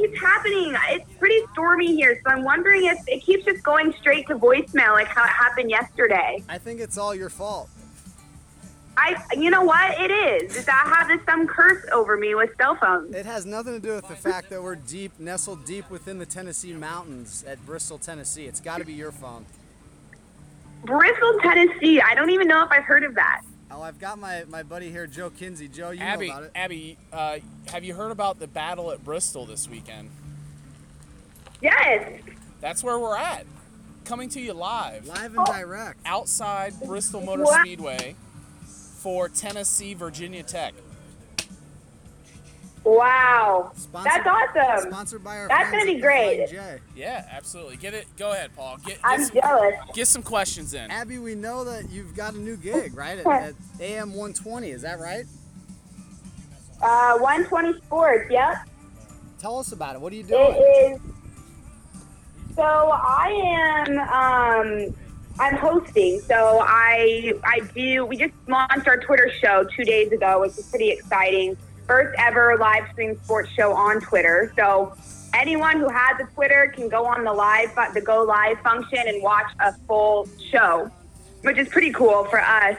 keeps happening. It's pretty stormy here, so I'm wondering if it keeps just going straight to voicemail, like how it happened yesterday. I think it's all your fault. I, you know what? It is. Is I have this some curse over me with cell phones. It has nothing to do with the fact that we're deep, nestled deep within the Tennessee mountains at Bristol, Tennessee. It's got to be your phone. Bristol, Tennessee. I don't even know if I've heard of that. Oh, I've got my, my buddy here, Joe Kinsey. Joe, you Abby, know about it. Abby, uh, have you heard about the battle at Bristol this weekend? Yes. That's where we're at. Coming to you live Live and direct. outside Bristol Motor What? Speedway for Tennessee Virginia Tech. Wow. Sponsored- That's awesome. Sponsored by our That's gonna be great. Flying Yeah, absolutely. Get it. Go ahead, Paul. Get, get, I'm some, jealous. get some questions in. Abby, we know that you've got a new gig, right? At, at AM 120, is that right? Uh, 120 Sports. Yep. Tell us about it. What are you doing? It is. So I am. Um, I'm hosting. So I I do. We just launched our Twitter show two days ago, which is pretty exciting. First ever live stream sports show on Twitter. So anyone who has a Twitter can go on the live the go live function and watch a full show, which is pretty cool for us.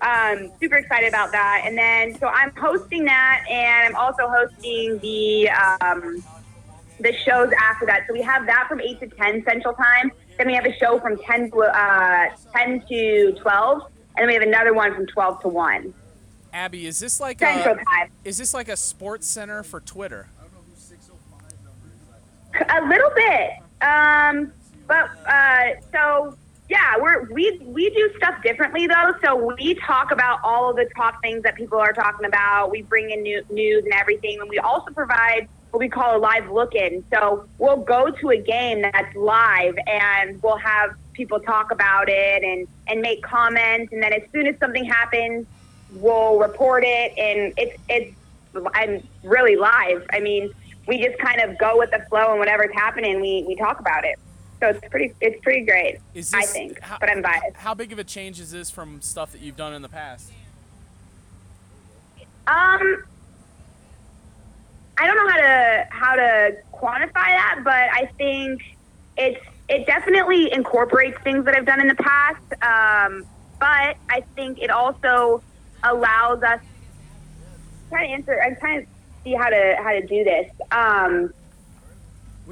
Um, super excited about that. And then so I'm hosting that, and I'm also hosting the. Um, the shows after that. So we have that from 8 to 10 Central Time. Then we have a show from 10 to, uh, 10 to 12. And then we have another one from 12 to 1. Abby, is this like Central a, Time. is this like a sports center for Twitter? A little bit. Um, but uh, so yeah, we're we we do stuff differently though. So we talk about all of the top things that people are talking about. We bring in new, news and everything, and we also provide what we call a live look-in. So we'll go to a game that's live, and we'll have people talk about it and and make comments, and then as soon as something happens, we'll report it, and it's it's I'm really live. I mean, we just kind of go with the flow and whatever's happening, we, we talk about it. So it's pretty it's pretty great. Is I think, how, but I'm biased. How big of a change is this from stuff that you've done in the past? Um, I don't know how to how to quantify that, but I think it's it definitely incorporates things that I've done in the past. Um, but I think it also allows us. I'm trying to answer. I'm trying to see how to how to do this. Um,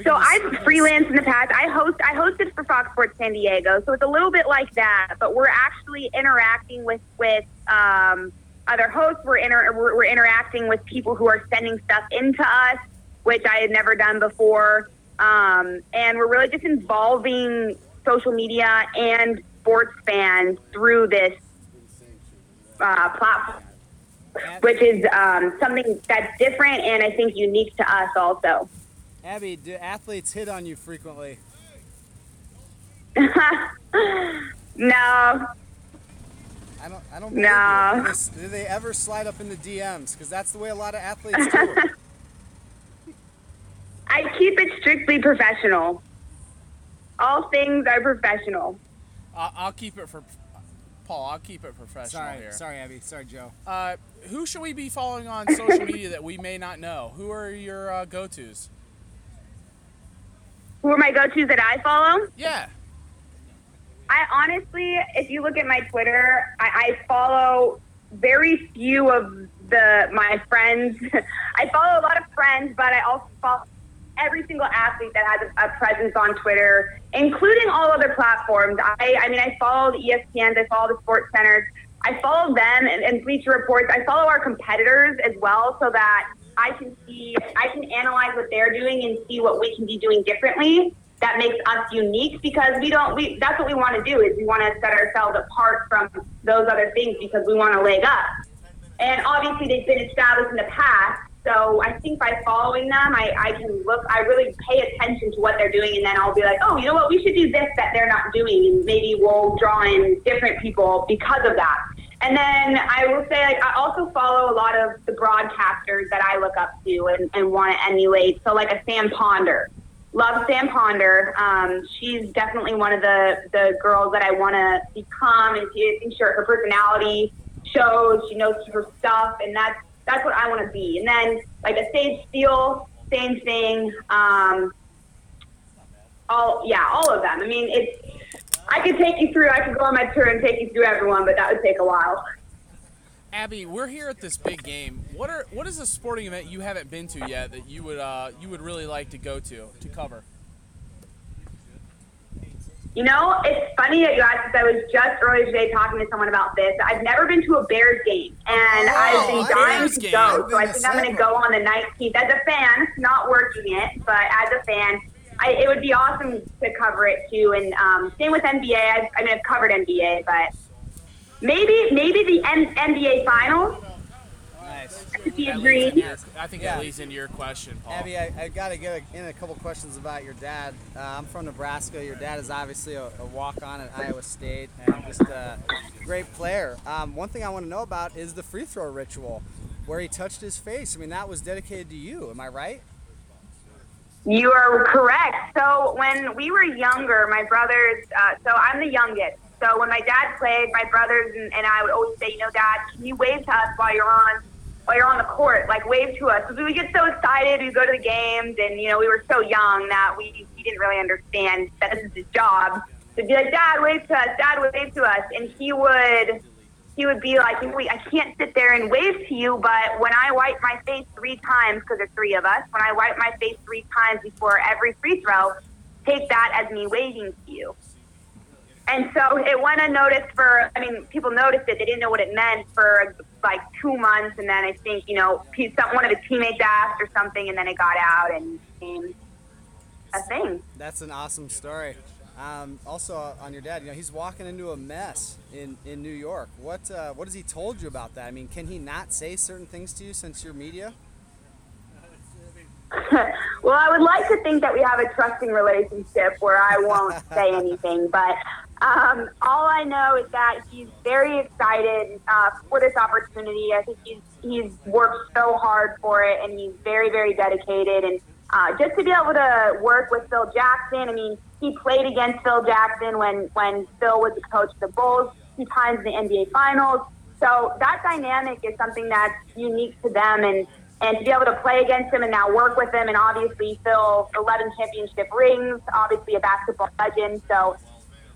so I've freelanced in the past. I host I hosted for Fox Sports San Diego, so it's a little bit like that. But we're actually interacting with with um, other hosts. We're, inter- we're we're interacting with people who are sending stuff into us, which I had never done before. Um, and we're really just involving social media and sports fans through this uh, platform, which is um, something that's different and I think unique to us also. Abby, do athletes hit on you frequently? no, I don't. I don't. No. Do they, do they ever slide up in the DMs? Because that's the way a lot of athletes do. it. I keep it strictly professional. All things are professional. I'll keep it for Paul. I'll keep it professional sorry, here. sorry, Abby. Sorry, Joe. Uh, who should we be following on social media that we may not know? Who are your uh, go-tos? Who are my go-tos that I follow? Yeah. I honestly, if you look at my Twitter, I, I follow very few of the my friends. I follow a lot of friends, but I also follow every single athlete that has a, presence on Twitter, including all other platforms. I, I mean, I follow the ESPNs, I follow the Sports Centers, I follow them and, and Bleacher Reports. I follow our competitors as well, so that I can see, I can analyze what they're doing and see what we can be doing differently. That makes us unique because we don't. We that's what we want to do is we want to set ourselves apart from those other things because we want to leg up. And obviously, they've been established in the past. So I think by following them, I, I can look, I really pay attention to what they're doing, and then I'll be like, oh, you know what, we should do this that they're not doing, and maybe we'll draw in different people because of that. And then I will say, like, I also follow a lot of the broadcasters that I look up to and, and want to emulate. So, like a Sam Ponder. Love Sam Ponder. Um, she's definitely one of the, the girls that I want to become, and she, I think sure her personality shows. She knows her stuff, and that's that's what I want to be. And then like a Sage Steele, same thing. Um, all yeah, all of them. I mean, it's. I could take you through. I could go on my tour and take you through everyone, but that would take a while. Abby, we're here at this big game. What are what is a sporting event you haven't been to yet that you would uh, you would really like to go to to cover? You know, it's funny that you asked this. I was just earlier today talking to someone about this. I've never been to a Bears game, and Oh, I've been dying to go. So I think I'm going to go on the 19th as a fan, not working it, but as a fan. I, it would be awesome to cover it too. And um, same with NBA. I've, I mean, I've covered NBA, but maybe maybe the N- NBA Finals Nice. could be a That leads dream. into your- I think Yeah. that leads into your question, Paul. Abby, I, I got to get a, in a couple questions about your dad. Uh, I'm from Nebraska. Your dad is obviously a, a walk-on at Iowa State and just a great player. Um, one thing I want to know about is the free throw ritual, where he touched his face. I mean, that was dedicated to you. Am I right? You are correct. So when we were younger, my brothers, uh, so I'm the youngest. So when my dad played, my brothers and, and I would always say, you know, Dad, can you wave to us while you're on while you're on the court? Like wave to us. Because we would get so excited, we'd go to the games, and you know, we were so young that we, we didn't really understand that this is his job. So be like, Dad, wave to us. Dad, wave to us, and he would he would be like, wait, I can't sit there and wave to you, but when I wipe my face three times, because there's three of us, when I wipe my face three times before every free throw, take that as me waving to you. And so it went unnoticed for, I mean, people noticed it. They didn't know what it meant for like two months. And then I think, you know, he- some- one of his teammates asked or something, and then it got out and became a thing. That's an awesome story. Um, also uh, on your dad, you know, he's walking into a mess in, in New York. What uh, what has he told you about that? I mean, can he not say certain things to you since you're media? well, I would like to think that we have a trusting relationship where I won't say anything, but um, all I know is that he's very excited uh, for this opportunity. I think he's he's worked so hard for it, and he's very very dedicated. And uh, just to be able to work with Phil Jackson, I mean, he played against Phil Jackson when when Phil was the coach of the Bulls, two times in the NBA Finals. So that dynamic is something that's unique to them, and and to be able to play against him and now work with him, and obviously Phil, 11 championship rings, obviously a basketball legend. So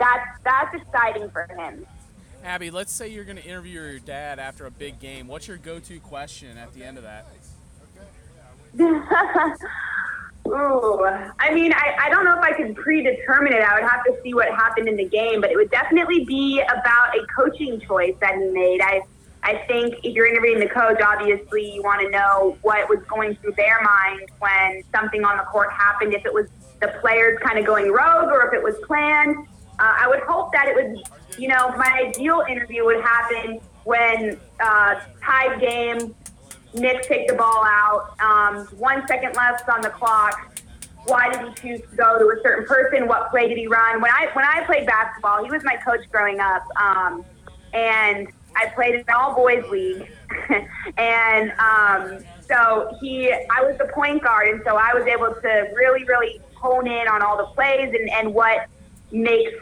that's that's exciting for him. Abby, let's say you're going to interview your dad after a big game. What's your go-to question at the end of that? Ooh, I mean, I, I don't know if I could predetermine it. I would have to see what happened in the game, but it would definitely be about a coaching choice that he made. I I think if you're interviewing the coach, obviously you want to know what was going through their mind when something on the court happened. If it was the players kind of going rogue, or if it was planned. Uh, I would hope that it would, you know, my ideal interview would happen when uh, tied game, Nick take the ball out. Um, one second left on the clock. Why did he choose to go to a certain person? What play did he run? When I when I played basketball, he was my coach growing up, um, and I played in an all boys league, and um, so he I was the point guard, and so I was able to really really hone in on all the plays and, and what makes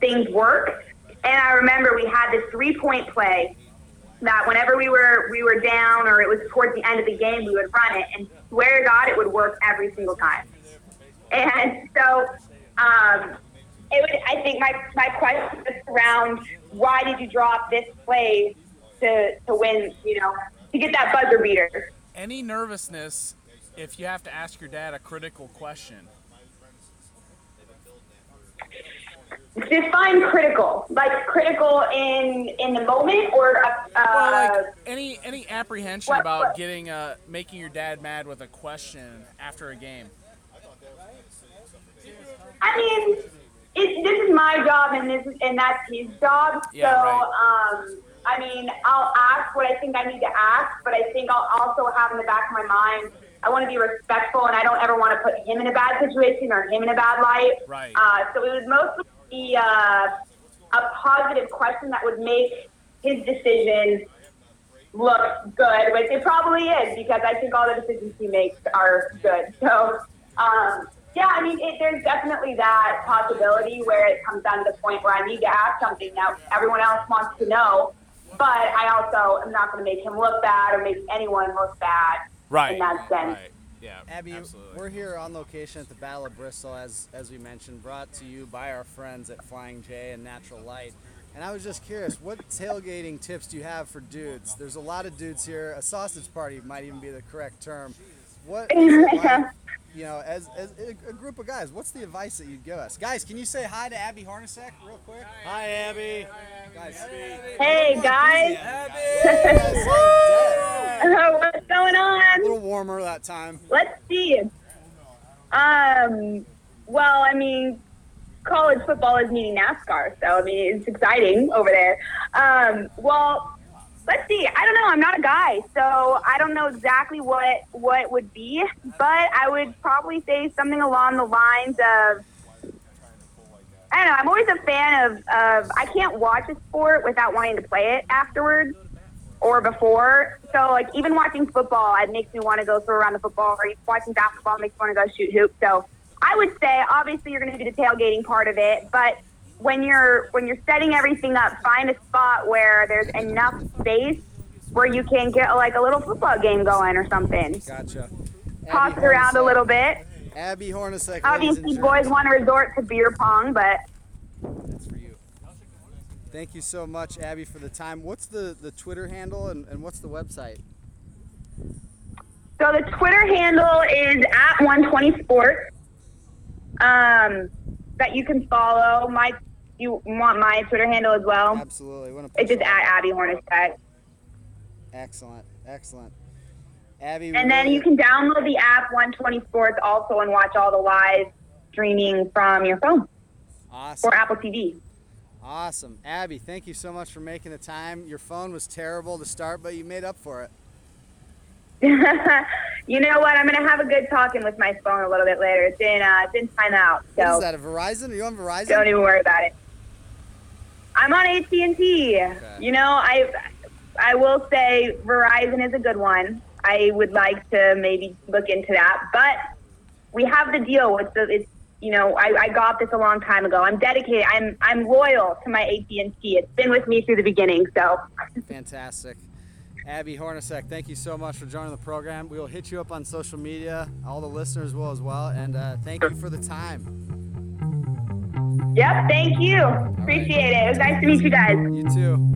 things work. And I remember we had this three point play that whenever we were we were down or it was towards the end of the game, we would run it, and swear to God, it would work every single time. And so, um, it would. I think my my question was around why did you drop this play to to win? You know, to get that buzzer beater. Any nervousness if you have to ask your dad a critical question? Define critical, like critical in in the moment, or uh, Well, like any any apprehension what- about what- getting uh making your dad mad with a question after a game? I mean, it, this is my job, and this and that's his job. Yeah, so, right. um, I mean, I'll ask what I think I need to ask, but I think I'll also have in the back of my mind, I want to be respectful, and I don't ever want to put him in a bad situation or him in a bad light. Right. Uh, so it would mostly be uh, a positive question that would make his decision look good, which it probably is because I think all the decisions he makes are good. So, um, yeah, I mean, it, there's definitely that possibility where it comes down to the point where I need to ask something that everyone else wants to know, but I also am not going to make him look bad or make anyone look bad Right. in that sense. Right. Yeah, Abby, absolutely. we're here on location at the Battle of Bristol, as as we mentioned, brought to you by our friends at Flying J and Natural Light. And I was just curious, what tailgating tips do you have for dudes? There's a lot of dudes here. A sausage party might even be the correct term. What, is it like, you know, as, as a, a group of guys, what's the advice that you'd give us? Guys, can you say hi to Abby Hornacek real quick? Hi, Abby. Guys, Hey guys, Guys, like dead. what's going on? little warmer that time. Let's see. Um, well, I mean, college football is meeting NASCAR, so I mean, it's exciting over there. Um, well, let's see. I don't know. I'm not a guy, so I don't know exactly what what would be, but I would probably say something along the lines of. I don't know. I'm always a fan of, of. I can't watch a sport without wanting to play it afterwards or before. So like even watching football, it makes me want to go throw around the football. Or watching basketball makes me want to go shoot hoops. So I would say obviously you're going to do the tailgating part of it, but when you're when you're setting everything up, find a spot where there's enough space where you can get like a little football game going or something. Gotcha. Toss around a little bit. Abby Hornacek. Obviously, boys want to resort to beer pong, but That's for you. Thank you so much, Abby, for the time. What's the, the Twitter handle and, and what's the website? So the Twitter handle is at 120 Sports. Um, that you can follow. My you want my Twitter handle as well? Absolutely. It's just at Abby Hornacek. Excellent. Excellent. Abby. And then you can download the app 120 Sports also and watch all the live streaming from your phone Awesome. or Apple TV. Awesome. Abby, thank you so much for making the time. Your phone was terrible to start, but you made up for it. you know what? I'm gonna have a good talking with my phone a little bit later. It's in uh, it's in timeout, What is so that, a Verizon? Are you on Verizon? don't even worry about it. I'm on AT and T. Okay. You know, I I will say Verizon is a good one. I would like to maybe look into that, but we have the deal with the. It's you know, I, I got this a long time ago. I'm dedicated. I'm I'm loyal to my AT and T. It's been with me through the beginning. So Fantastic. Abby Hornacek, thank you so much for joining the program. We will hit you up on social media. All the listeners will as well. And uh, thank you for the time. yep. Thank you. Appreciate it. It was nice to meet you guys. You too.